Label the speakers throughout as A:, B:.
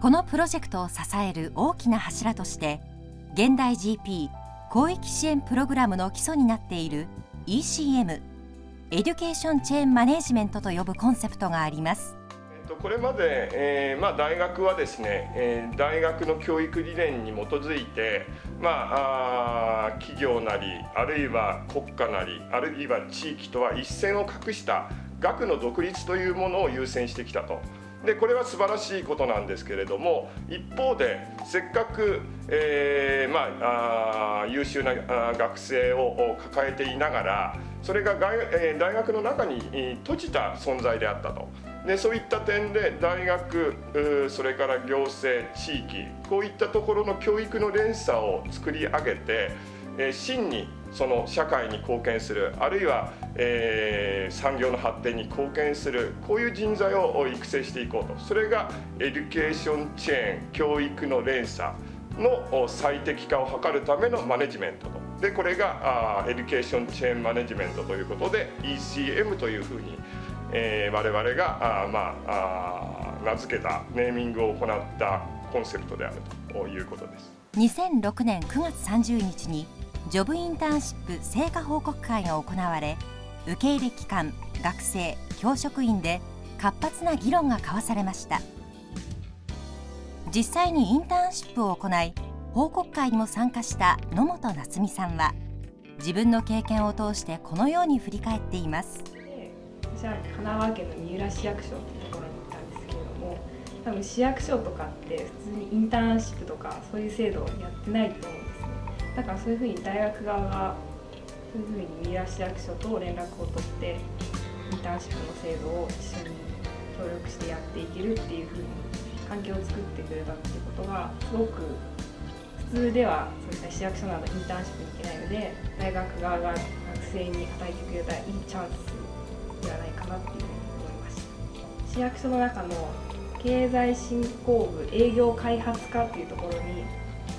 A: このプロジェクトを支える大きな柱として現代 GP 広域支援プログラムの基礎になっている ECM Education Chain Management と呼ぶコンセプトがあります
B: これまで、えーまあ、大学はですね、えー、大学の教育理念に基づいて、まあ、あ企業なりあるいは国家なりあるいは地域とは一線を画した学の独立というものを優先してきたと。でこれは素晴らしいことなんですけれども一方でせっかく、えー、まあ、あ優秀な学生を抱えていながらそれが大,、えー、大学の中に閉じた存在であったと。でそういった点で大学それから行政地域こういったところの教育の連鎖を作り上げて、えー、真にその社会に貢献するあるいは、えー、産業の発展に貢献するこういう人材を育成していこうと。それが education chain 教育の連鎖の最適化を図るためのマネジメントと。でこれがあ education chain management ということで ECM というふうに、えー、我々があ、まあ、あ名付けたネーミングを行ったコンセプトであるということです。
A: 2006年9月30日にジョブインターンシップ成果報告会が行われ受け入れ機関学生教職員で活発な議論が交わされました。実際にインターンシップを行い報告会にも参加した野本夏美さんは自分の経験を通してこのように振り返っています。
C: 私は神奈川県の三浦市役所というところに行ったんですけれども多分市役所とかって普通にインターンシップとかそういう制度をやってないと思うんですね。だからそういうふうに大学側がそういうふうに三浦市役所と連絡を取ってインターンシップの制度を一緒に協力してやっていけるっていうふうに環境を作ってくれたっていうことがすごく普通ではそういった市役所などインターンシップに行けないので大学側が学生に与えてくれたいいチャンスではないかなっていうふうに思いました市役所の中の経済振興部営業開発課っていうところに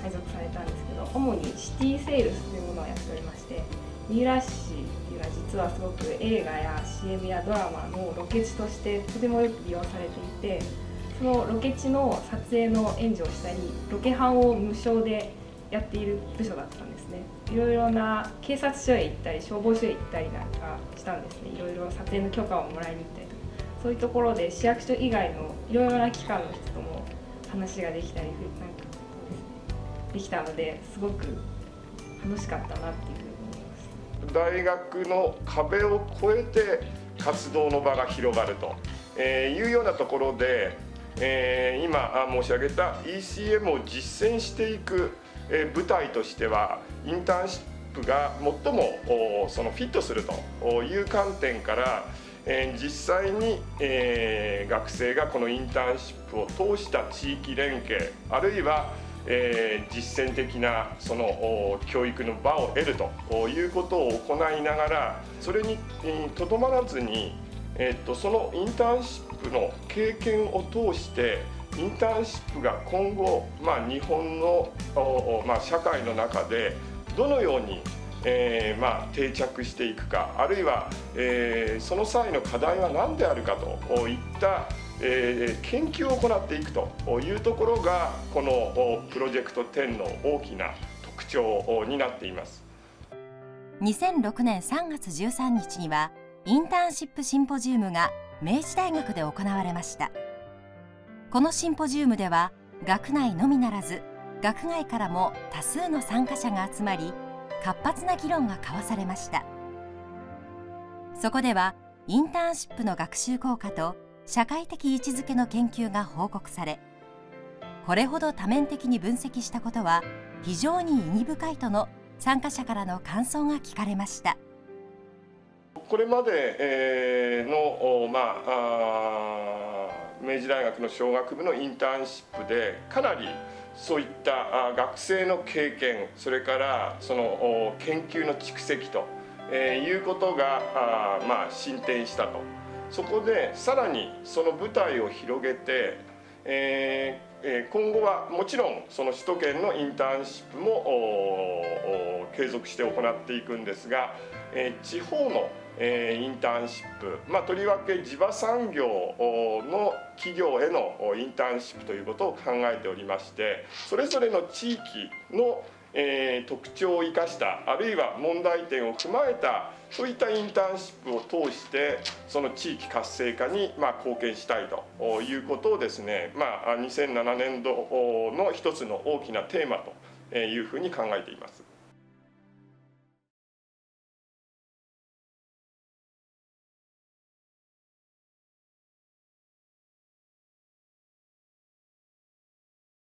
C: 配属されたんですけど主にシティセールスというものをやっておりまして三浦市っていうのは実はすごく映画や CM やドラマのロケ地としてとてもよく利用されていてそのロケ地の撮影の援助をしたりロケハンを無償でやっている部署だったんですね。いろいろな警察署へ行ったり消防署へ行ったりなんかしたんですね。いろいろ撮影の許可をもらいに行ったりとか。そういうところで市役所以外のいろいろな機関の人とも話ができたりなんかできたのですごく楽しかったなっていうふうに
B: 大学の壁を越えて活動の場が広がると、え、いうようなところで、えー、今申し上げた ECM を実践していく、え、舞台としてはインターンシップが最もそのフィットするという観点からえ、実際に、え、学生がこのインターンシップを通した地域連携あるいはえー、実践的なその教育の場を得るということを行いながらそれにとどまらずに、えー、っとそのインターンシップの経験を通してインターンシップが今後、まあ、日本の、まあ、社会の中でどのようにえーまあ、定着していくかあるいは、えー、その際の課題は何であるかといったえー、研究を行っていくというところがこのプロジェクト10の大きな特徴になっています。
A: 2006年3月13日にはインターンシップシンポジウムが明治大学で行われました。このシンポジウムでは学内のみならず学外からも多数の参加者が集まり活発な議論が交わされました。そこではインターンシップの学習効果と社会的位置づけの研究が報告されこれほど多面的に分析したことは非常に意義深いとの参加者からの感想が聞かれました
B: これまで、の、まあ、明治大学の商学部のインターンシップでかなりそういった学生の経験それからその研究の蓄積と、いうことが、まあ、進展したと。そこでさらにその舞台を広げて、えー、今後はもちろんその首都圏のインターンシップも継続して行っていくんですが、え地方のえインターンシップ、まあ、とりわけ地場産業の企業へのインターンシップということを考えておりましてそれぞれの地域の、え、特徴を生かしたあるいは問題点を踏まえたそういったインターンシップを通してその地域活性化にまあ貢献したいということをですね、まあ、2007年度の一つの大きなテーマというふうに考えています。